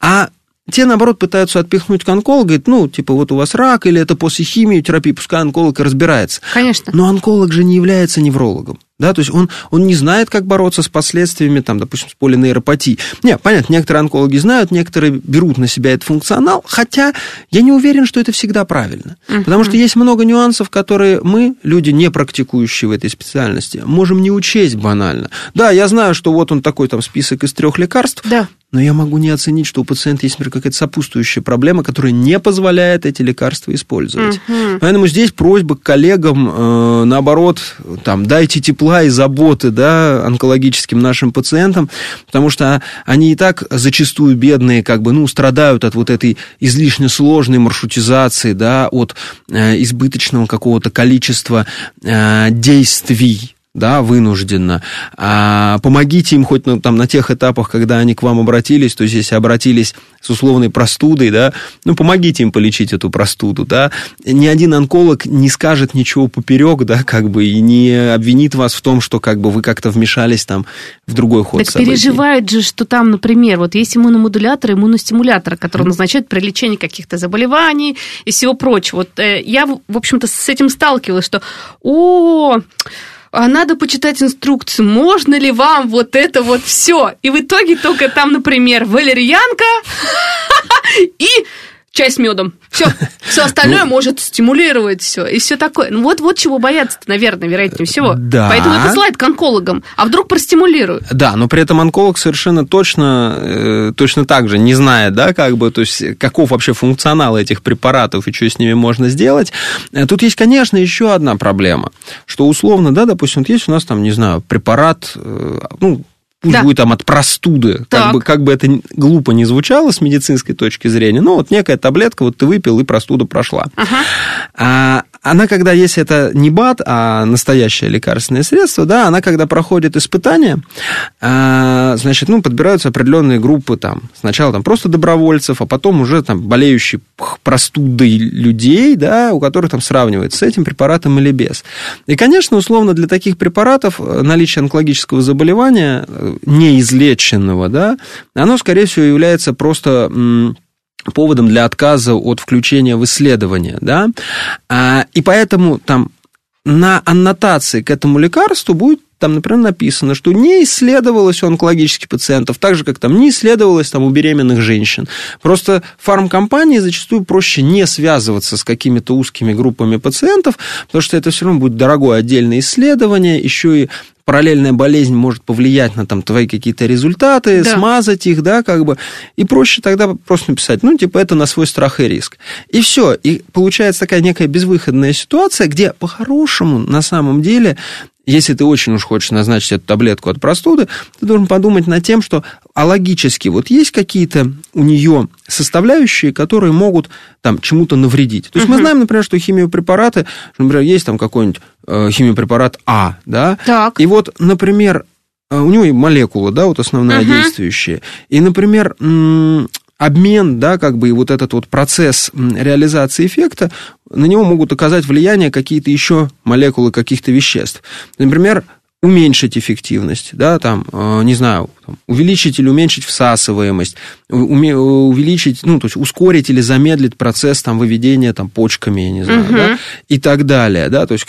А те, наоборот, пытаются отпихнуть к онкологу, говорят, ну, типа, вот у вас рак, или это после химиотерапии, пускай онколог и разбирается. Конечно. Но онколог же не является неврологом. Да, то есть он, он не знает, как бороться с последствиями, там, допустим, с полинейропатией. Не, понятно, некоторые онкологи знают, некоторые берут на себя этот функционал, хотя я не уверен, что это всегда правильно. Uh-huh. Потому что есть много нюансов, которые мы, люди, не практикующие в этой специальности, можем не учесть банально. Да, я знаю, что вот он такой там список из трех лекарств, да но я могу не оценить, что у пациента есть, например, какая-то сопутствующая проблема, которая не позволяет эти лекарства использовать. Угу. Поэтому здесь просьба к коллегам, э, наоборот, там, дайте тепла и заботы да, онкологическим нашим пациентам, потому что они и так зачастую бедные, как бы, ну, страдают от вот этой излишне сложной маршрутизации, да, от э, избыточного какого-то количества э, действий да, вынужденно. А помогите им хоть ну, там, на тех этапах, когда они к вам обратились, то есть если обратились с условной простудой, да, ну, помогите им полечить эту простуду, да. Ни один онколог не скажет ничего поперек, да, как бы, и не обвинит вас в том, что как бы вы как-то вмешались там в другой ход так событий. переживают же, что там, например, вот есть иммуномодулятор, иммуностимулятор, который назначают при лечении каких-то заболеваний и всего прочего. Вот э, я, в общем-то, с этим сталкивалась, что, о, а надо почитать инструкцию, можно ли вам вот это вот все. И в итоге только там, например, валерьянка и чай с медом. Все, все остальное ну, может стимулировать все и все такое. Ну вот, вот чего бояться наверное, вероятнее всего. Да. Поэтому и посылают к онкологам. А вдруг простимулируют? Да, но при этом онколог совершенно точно, э, точно так же не знает, да, как бы, то есть каков вообще функционал этих препаратов и что с ними можно сделать. Э, тут есть, конечно, еще одна проблема, что условно, да, допустим, вот есть у нас там, не знаю, препарат, э, ну, пусть да. будет там от простуды, как бы, как бы это глупо не звучало с медицинской точки зрения, но вот некая таблетка, вот ты выпил, и простуда прошла. Ага. А, она, когда, если это не БАД, а настоящее лекарственное средство, да, она, когда проходит испытания, а, значит, ну, подбираются определенные группы, там, сначала там просто добровольцев, а потом уже там болеющих простудой людей, да, у которых там сравнивается с этим препаратом или без. И, конечно, условно, для таких препаратов э, наличие онкологического заболевания, э, неизлеченного, да, оно, скорее всего, является просто поводом для отказа от включения в исследование, да, а, и поэтому там на аннотации к этому лекарству будет там, например, написано, что не исследовалось у онкологических пациентов, так же, как там не исследовалось там, у беременных женщин. Просто фармкомпании зачастую проще не связываться с какими-то узкими группами пациентов, потому что это все равно будет дорогое отдельное исследование, еще и параллельная болезнь может повлиять на там, твои какие-то результаты, да. смазать их, да, как бы. И проще тогда просто написать, ну, типа, это на свой страх и риск. И все. И получается такая некая безвыходная ситуация, где по-хорошему, на самом деле, если ты очень уж хочешь назначить эту таблетку от простуды, ты должен подумать над тем, что а логически вот есть какие-то у нее составляющие, которые могут там чему-то навредить. То есть угу. мы знаем, например, что химиопрепараты, например, есть там какой-нибудь э, химиопрепарат А, да, так. и вот, например, э, у него и молекула, да, вот основная угу. действующая. И, например, обмен, да, как бы и вот этот вот процесс реализации эффекта, на него могут оказать влияние какие-то еще молекулы каких-то веществ. Например, уменьшить эффективность, да, там, э, не знаю, увеличить или уменьшить всасываемость, увеличить, ну, то есть ускорить или замедлить процесс там выведения там почками, я не знаю, угу. да, и так далее, да, то есть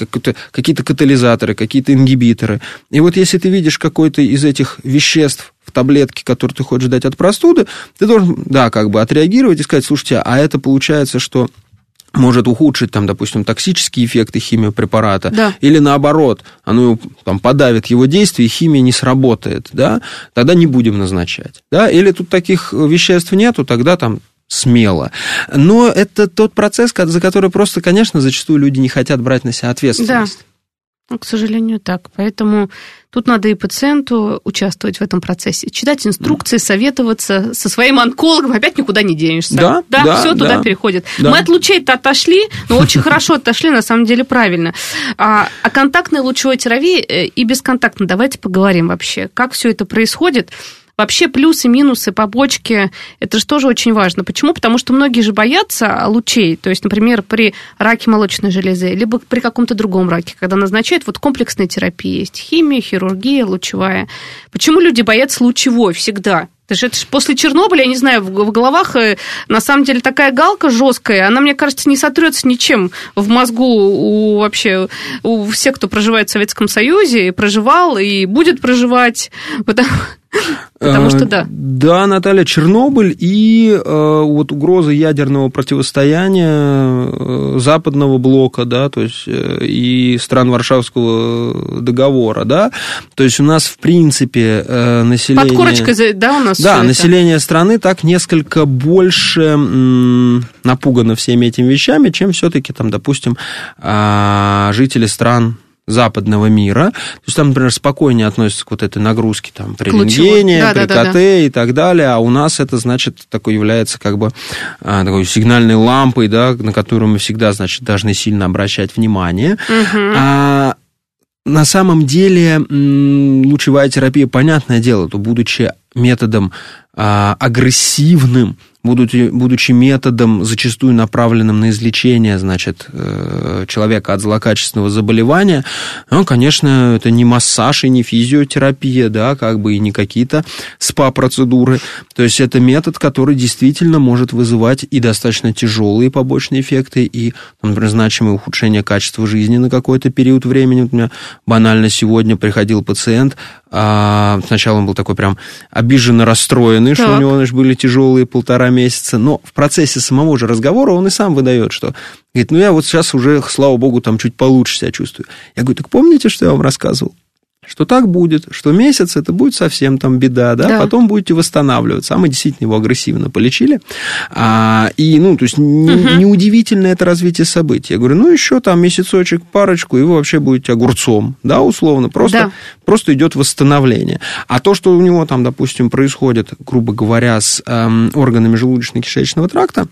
какие-то катализаторы, какие-то ингибиторы. И вот если ты видишь какой-то из этих веществ в таблетке, которую ты хочешь дать от простуды, ты должен, да, как бы отреагировать и сказать, слушайте, а это получается, что может ухудшить, там, допустим, токсические эффекты химиопрепарата, да. или наоборот, оно там, подавит его действие, и химия не сработает, да, тогда не будем назначать. Да? Или тут таких веществ нету, тогда там смело. Но это тот процесс, за который просто, конечно, зачастую люди не хотят брать на себя ответственность. Да. Ну, к сожалению, так. Поэтому тут надо и пациенту участвовать в этом процессе, читать инструкции, советоваться со своим онкологом, опять никуда не денешься. Да, да, да все да, туда переходит. Да. Мы от лучей-то отошли, но очень хорошо отошли, на самом деле правильно. А, о контактной лучевой терапии э, и бесконтактной давайте поговорим вообще, как все это происходит. Вообще плюсы, минусы, побочки, это же тоже очень важно. Почему? Потому что многие же боятся лучей. То есть, например, при раке молочной железы, либо при каком-то другом раке, когда назначают вот комплексная терапия. Есть химия, хирургия, лучевая. Почему люди боятся лучевой всегда? Это же, это же после Чернобыля, я не знаю, в, в головах э, на самом деле такая галка жесткая, она, мне кажется, не сотрется ничем в мозгу у вообще у всех, кто проживает в Советском Союзе, проживал, и будет проживать. Потому, Потому что да. Да, Наталья, Чернобыль и э, вот угроза ядерного противостояния э, западного блока, да, то есть э, и стран Варшавского договора, да, то есть у нас в принципе э, население... Под корочкой, да, у нас Да, население страны так несколько больше напугано всеми этими вещами, чем все-таки там, допустим, э, жители стран западного мира. То есть там, например, спокойнее относятся к вот этой нагрузке там, при рентгене, да, при да, КТ да, да. и так далее, а у нас это, значит, такой является как бы а, такой сигнальной лампой, да, на которую мы всегда, значит, должны сильно обращать внимание. Угу. А, на самом деле лучевая терапия, понятное дело, то будучи методом а, агрессивным, будучи, будучи методом, зачастую направленным на излечение, значит, э, человека от злокачественного заболевания, ну, конечно, это не массаж и не физиотерапия, да, как бы и не какие-то СПА-процедуры. То есть это метод, который действительно может вызывать и достаточно тяжелые побочные эффекты, и, например, значимое ухудшение качества жизни на какой-то период времени. Вот у меня банально сегодня приходил пациент, а, сначала он был такой прям обиженно расстроенный, так. что у него значит, были тяжелые полтора месяца, но в процессе самого же разговора он и сам выдает, что говорит, ну я вот сейчас уже, слава богу, там чуть получше себя чувствую. Я говорю, так помните, что я вам рассказывал? Что так будет, что месяц это будет совсем там беда, да, да. потом будете восстанавливаться. А мы действительно его агрессивно полечили. А, и, ну, то есть, не, угу. неудивительно это развитие событий. Я говорю, ну, еще там месяцочек, парочку, и вы вообще будете огурцом, да, условно. Просто, да. просто идет восстановление. А то, что у него там, допустим, происходит, грубо говоря, с эм, органами желудочно-кишечного тракта,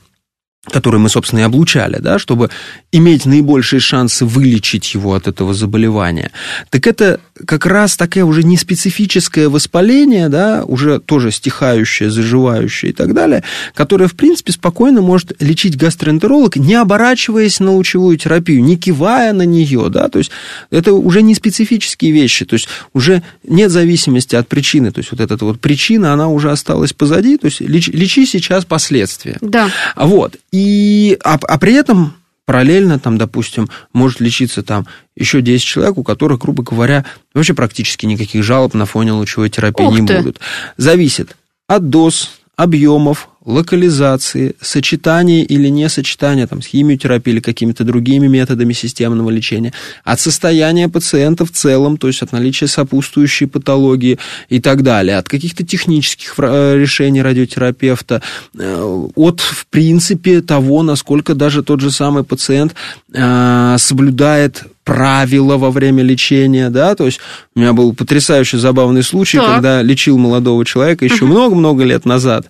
которые мы, собственно, и облучали, да, чтобы иметь наибольшие шансы вылечить его от этого заболевания. Так это как раз такое уже не специфическое воспаление, да, уже тоже стихающее, заживающее и так далее, которое, в принципе, спокойно может лечить гастроэнтеролог, не оборачиваясь на лучевую терапию, не кивая на нее, да, то есть это уже не специфические вещи, то есть уже нет зависимости от причины, то есть вот эта вот причина, она уже осталась позади, то есть лечи, лечи сейчас последствия. Да. Вот. И, а, а при этом параллельно там, допустим, может лечиться там еще 10 человек, у которых, грубо говоря, вообще практически никаких жалоб на фоне лучевой терапии Ух не ты. будут. Зависит от доз, объемов, локализации, сочетания или несочетания там, с химиотерапией или какими-то другими методами системного лечения, от состояния пациента в целом, то есть от наличия сопутствующей патологии и так далее, от каких-то технических э, решений радиотерапевта, э, от, в принципе, того, насколько даже тот же самый пациент э, соблюдает правила во время лечения, да, то есть у меня был потрясающий забавный случай, Так. когда лечил молодого человека еще много-много лет назад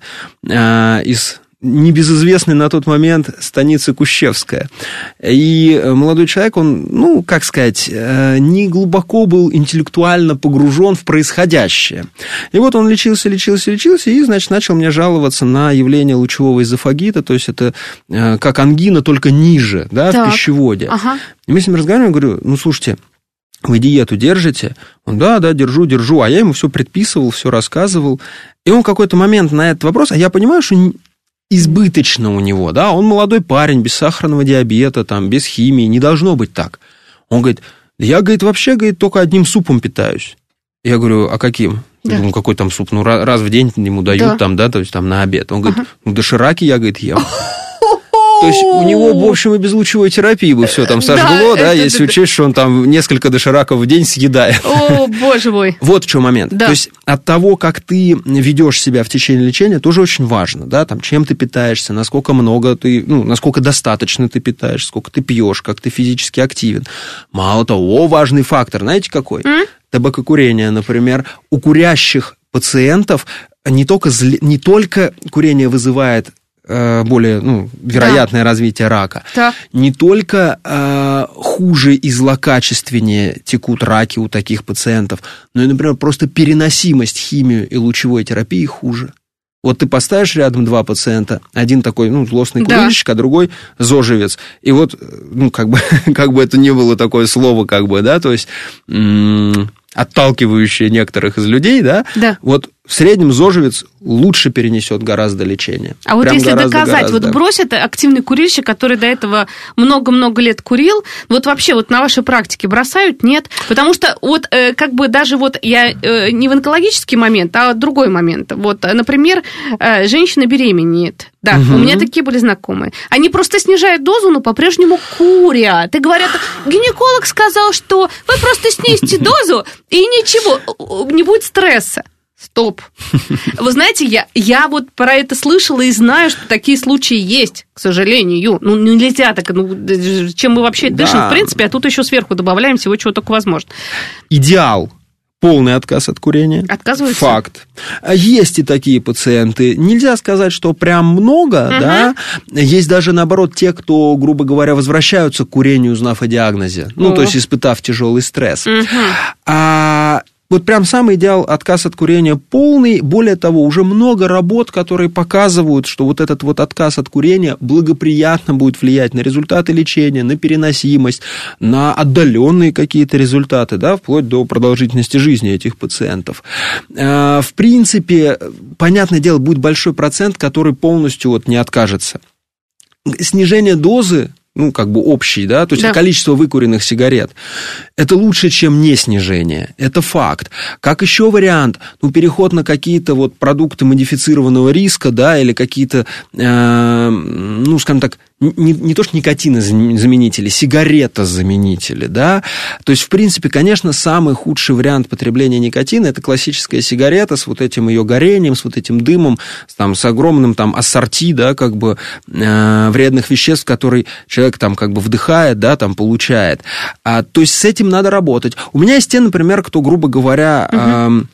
э, из небезызвестной на тот момент станицы Кущевская. И э, молодой человек, он, ну, как сказать, э, не глубоко был интеллектуально погружен в происходящее. И вот он лечился, лечился, лечился, и, значит, начал мне жаловаться на явление лучевого эзофагита, то есть это э, как ангина, только ниже, да, Так. в пищеводе. Ага. И мы с ним разговариваем, говорю, ну, слушайте, вы диету держите? Он, да, да, держу, держу. А я ему все предписывал, все рассказывал. И он в какой-то момент на этот вопрос, а я понимаю, что избыточно у него, да, он молодой парень, без сахарного диабета, там, без химии, не должно быть так. Он говорит, «Да я, говорит, вообще, говорит, только одним супом питаюсь. Я говорю, а каким? Да. Ну, какой там суп? Ну, ра- раз в день ему дают Да. там, да, то есть там на обед. Он говорит, ну, дошираки я, говорит, ем. То есть у него, в общем, и без лучевой терапии бы все там сожгло, да, если учесть, что он там несколько дошираков в день съедает. О, боже мой. Вот в чем момент. То есть от того, как ты ведешь себя в течение лечения, тоже очень важно, да, там, чем ты питаешься, насколько много ты, ну, насколько достаточно ты питаешь, сколько ты пьешь, как ты физически активен. Мало того, важный фактор, знаете какой? Табакокурение, например, у курящих пациентов не только, не только курение вызывает более ну, вероятное развитие рака, Так. не только э, хуже и злокачественнее текут раки у таких пациентов, но и, например, просто переносимость химию и лучевой терапии хуже. Вот ты поставишь рядом два пациента, один такой, ну, злостный Да. курильщик, а другой зожевец. И вот, э, ну, как бы, как бы это ни было такое слово, как бы, да, то есть м, отталкивающее некоторых из людей, да, Да. вот в среднем зожевец лучше перенесет гораздо лечение. А вот Прям если гораздо, доказать, гораздо. вот бросит активный курильщик, который до этого много-много лет курил, вот вообще вот на вашей практике бросают? Нет? Потому что вот э, как бы даже вот я э, не в онкологический момент, а другой момент. Вот, э, например, э, женщина беременеет. Да, Мгм. у меня такие были знакомые. Они просто снижают дозу, но по-прежнему курят. И говорят, гинеколог сказал, что вы просто снизьте дозу, и ничего, не будет стресса. Стоп. Вы знаете, я, я вот про это слышала и знаю, что такие случаи есть, к сожалению. Ну, нельзя так, ну, чем мы вообще Да. дышим, в принципе, а тут еще сверху добавляем всего, чего только возможно. Идеал. Полный отказ от курения. Отказываются? Факт. А Есть и такие пациенты. Нельзя сказать, что прям много, Мгм. да. Есть даже, наоборот, те, кто, грубо говоря, возвращаются к курению, узнав о диагнозе. Ну, О. то есть, испытав тяжелый стресс. Мгм. А вот прям самый идеал отказ от курения полный. Более того, уже много работ, которые показывают, что вот этот вот отказ от курения благоприятно будет влиять на результаты лечения, на переносимость, на отдаленные какие-то результаты, да, вплоть до продолжительности жизни этих пациентов. А, В принципе, понятное дело, будет большой процент, который полностью вот не откажется. Снижение дозы ну, как бы общий, да, то есть Да. количество выкуренных сигарет, это лучше, чем не снижение, это факт. Как еще вариант, ну, переход на какие-то вот продукты модифицированного риска, да, или какие-то, э, ну, скажем так, не, не то, что никотинозаменители, сигаретозаменители, да, то есть, в принципе, конечно, самый худший вариант потребления никотина – это классическая сигарета с вот этим ее горением, с вот этим дымом, с, там, с огромным там ассорти, да, как бы э, вредных веществ, которые человек там как бы вдыхает, да, там получает. А, то есть с этим надо работать. У меня есть те, например, кто, грубо говоря, эм,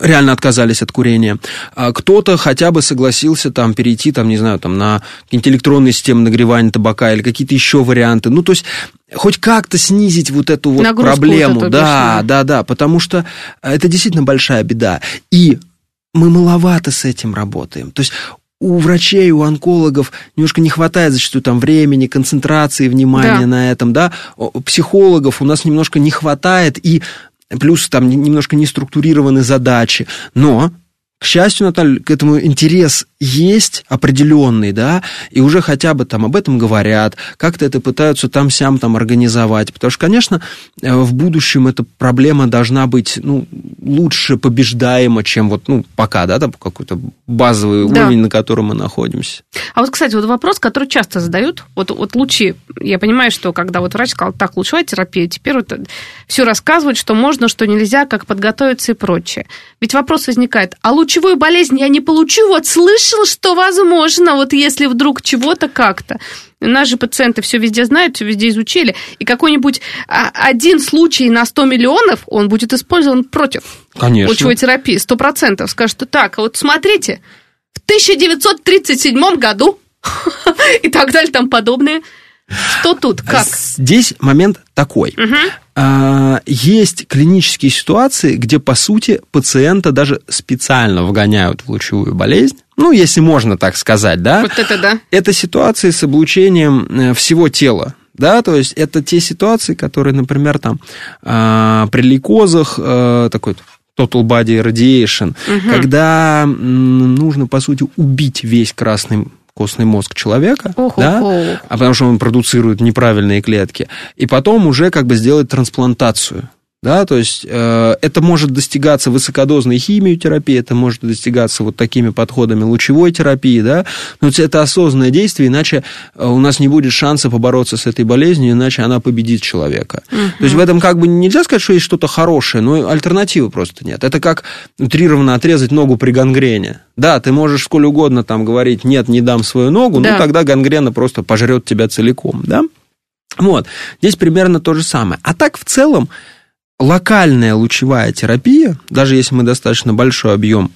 реально отказались от курения. А Кто-то хотя бы согласился там перейти, там, не знаю, там, на какие-нибудь электронные системы нагревания табака или какие-то еще варианты. Ну, то есть хоть как-то снизить вот эту вот Нагрузку проблему. вот эту да, лишнюю. да, да, потому что это действительно большая беда. И мы маловато с этим работаем. То есть у врачей, у онкологов немножко не хватает зачастую там времени, концентрации, внимания Да. на этом, да. У психологов у нас немножко не хватает, и плюс там не- немножко не структурированы задачи. Но К счастью, Наталья, к этому интерес есть определенный, да, и уже хотя бы там об этом говорят, как-то это пытаются там-сям там организовать, потому что, конечно, э, в будущем эта проблема должна быть, ну, лучше побеждаема, чем вот, ну, пока, да, там какой-то базовый да. уровень, на котором мы находимся. А вот, кстати, вот вопрос, который часто задают, вот, вот лучи, я понимаю, что когда вот врач сказал, так, лучевая терапия, теперь вот все рассказывают, что можно, что нельзя, как подготовиться и прочее. Ведь вопрос возникает, а лучевую болезнь я не получу, вот слышал, что возможно, вот если вдруг чего-то как-то. Наши пациенты все везде знают, все везде изучили, и какой-нибудь а, один случай на 100 миллионов, он будет использован против Конечно. лучевой терапии, 100%. Скажут, так, вот смотрите, в 1937 году и так далее, там подобное. Что тут, как? Здесь момент такой. Угу. Есть клинические ситуации, где, по сути, пациента даже специально вгоняют в лучевую болезнь. Ну, если можно так сказать, да? Вот это да. Это ситуации с облучением э, всего тела. Да, то есть это те ситуации, которые, например, там а, при лейкозах э, такой total body radiation, угу. когда нужно, по сути, убить весь красный костный мозг человека, да, а потому что он продуцирует неправильные клетки, и потом уже как бы сделать трансплантацию. Да, то есть э, это может достигаться высокодозной химиотерапией, это может достигаться вот такими подходами лучевой терапии, да, но это осознанное действие, иначе э, у нас не будет шанса побороться с этой болезнью, иначе она победит человека. Угу. То есть в этом как бы нельзя сказать, что есть что-то хорошее, но альтернативы просто нет. Это как утрированно отрезать ногу при гангрене. Да, ты можешь сколь угодно там говорить, нет, не дам свою ногу, да. но тогда гангрена просто пожрет тебя целиком, да. Вот, здесь примерно то же самое. А так в целом локальная лучевая терапия, даже если мы достаточно большой объем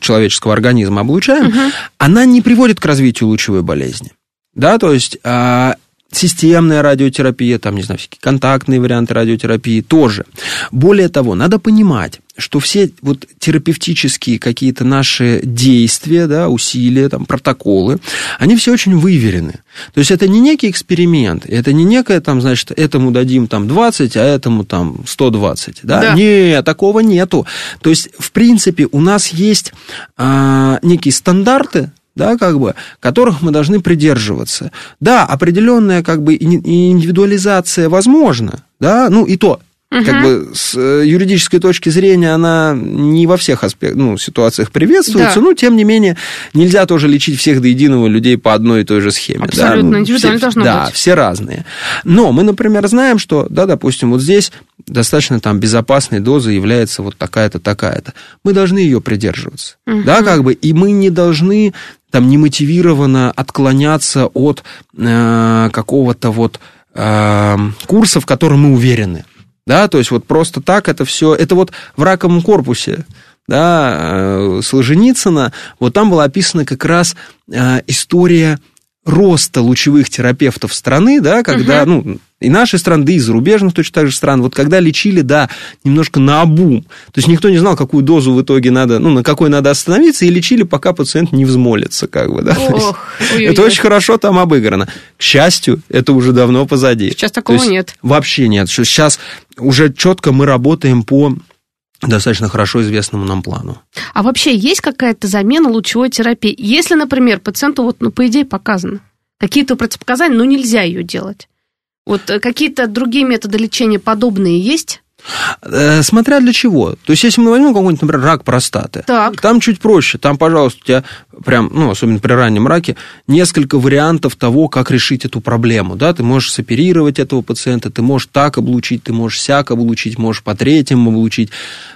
человеческого организма облучаем, угу. она не приводит к развитию лучевой болезни. Да, то есть а, системная радиотерапия, там, не знаю, всякие контактные варианты радиотерапии тоже. Более того, надо понимать, что все вот терапевтические какие-то наши действия, да, усилия, там, протоколы, они все очень выверены. То есть это не некий эксперимент, это не некое, там, значит, этому дадим там 20, а этому там 120. Да? Да. Нет, такого нету. То есть, в принципе, у нас есть а, некие стандарты, да, как бы, которых мы должны придерживаться. Да, определенная как бы индивидуализация возможна, да, ну и то, Угу. Как бы с э, юридической точки зрения она не во всех аспектах, ну, ситуациях приветствуется, да. но тем не менее нельзя тоже лечить всех до единого людей по одной и той же схеме. Абсолютно, да? ну, индивидуально все, должно да, быть. все разные. Но мы, например, знаем, что, да, допустим, вот здесь достаточно там безопасной доза является вот такая-то, такая-то. Мы должны ее придерживаться. Угу. Да, как бы, и мы не должны там немотивированно отклоняться от э, какого-то вот э, курса, в котором мы уверены. Да, то есть вот просто так это все, это вот в раковом корпусе, да, э, Солженицына, вот там была описана как раз э, история роста лучевых терапевтов страны, да, когда, угу. ну, и нашей страны, да и зарубежных точно так же стран, вот когда лечили, да, немножко на обум, то есть никто не знал, какую дозу в итоге надо, ну, на какой надо остановиться, и лечили, пока пациент не взмолится, как бы, да. Ох, это очень хорошо там обыграно. К счастью, это уже давно позади. Сейчас такого нет. Вообще нет. Сейчас уже четко мы работаем по достаточно хорошо известному нам плану. А вообще есть какая-то замена лучевой терапии? Если, например, пациенту, вот, ну, по идее, показано какие-то противопоказания, но нельзя ее делать. Вот э, какие-то другие методы лечения подобные есть? Э, смотря для чего. То есть, если мы возьмем какой-нибудь, например, рак простаты, так. там чуть проще. Там, пожалуйста, у тебя прям, ну, особенно при раннем раке, несколько вариантов того, как решить эту проблему. Да? Ты можешь соперировать этого пациента, ты можешь так облучить, ты можешь сяк облучить, можешь по третьему облучить,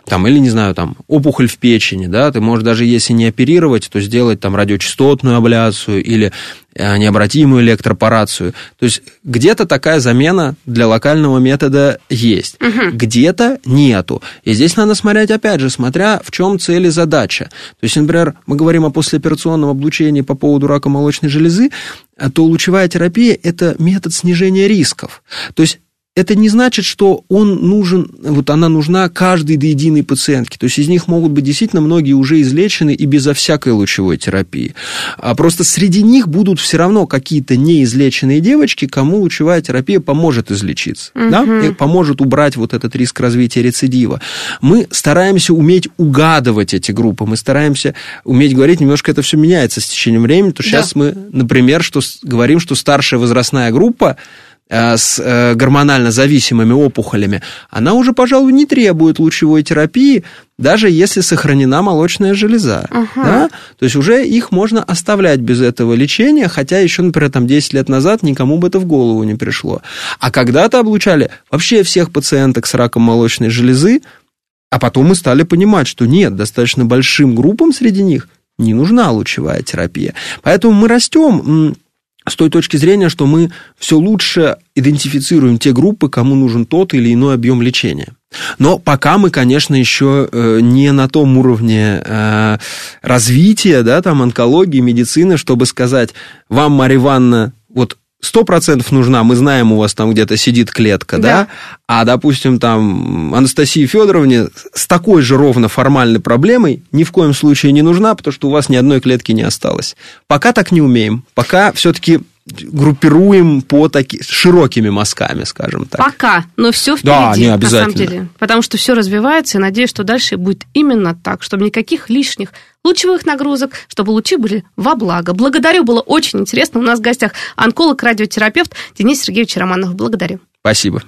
там, или, не знаю, там, опухоль в печени, да, ты можешь даже если не оперировать, то сделать там радиочастотную абляцию или необратимую электропорацию. То есть где-то такая замена для локального метода есть, угу. где-то нету. И здесь надо смотреть, опять же, смотря в чем цель и задача. То есть, например, мы говорим о послеоперационном облучении по поводу рака молочной железы, то лучевая терапия – это метод снижения рисков. То есть это не значит, что он нужен, вот она нужна каждой до единой пациентке. То есть из них могут быть действительно многие уже излечены и безо всякой лучевой терапии. А просто среди них будут все равно какие-то неизлеченные девочки, кому лучевая терапия поможет излечиться, угу. да? и поможет убрать вот этот риск развития рецидива. Мы стараемся уметь угадывать эти группы, мы стараемся уметь говорить, немножко это все меняется с течением времени, то да. сейчас мы, например, что говорим, что старшая возрастная группа с э, гормонально зависимыми опухолями, она уже, пожалуй, не требует лучевой терапии, даже если сохранена молочная железа. Ага. Да? То есть уже их можно оставлять без этого лечения, хотя еще, например, там 10 лет назад никому бы это в голову не пришло. А когда-то облучали вообще всех пациенток с раком молочной железы, а потом мы стали понимать, что нет, достаточно большим группам среди них не нужна лучевая терапия. Поэтому мы растем с той точки зрения, что мы все лучше идентифицируем те группы, кому нужен тот или иной объем лечения. Но пока мы, конечно, еще э, не на том уровне э, развития, да, там, онкологии, медицины, чтобы сказать, вам, Марья Ивановна, вот сто процентов нужна, мы знаем, у вас там где-то сидит клетка, да. да, а, допустим, там Анастасии Федоровне с такой же ровно формальной проблемой ни в коем случае не нужна, потому что у вас ни одной клетки не осталось. Пока так не умеем, пока все-таки группируем по таки, широкими мазками, скажем так. Пока, но все впереди, да, не обязательно. на самом деле. Потому что все развивается, и надеюсь, что дальше будет именно так, чтобы никаких лишних лучевых нагрузок, чтобы лучи были во благо. Благодарю, было очень интересно. У нас в гостях онколог, радиотерапевт Денис Сергеевич Романов. Благодарю. Спасибо.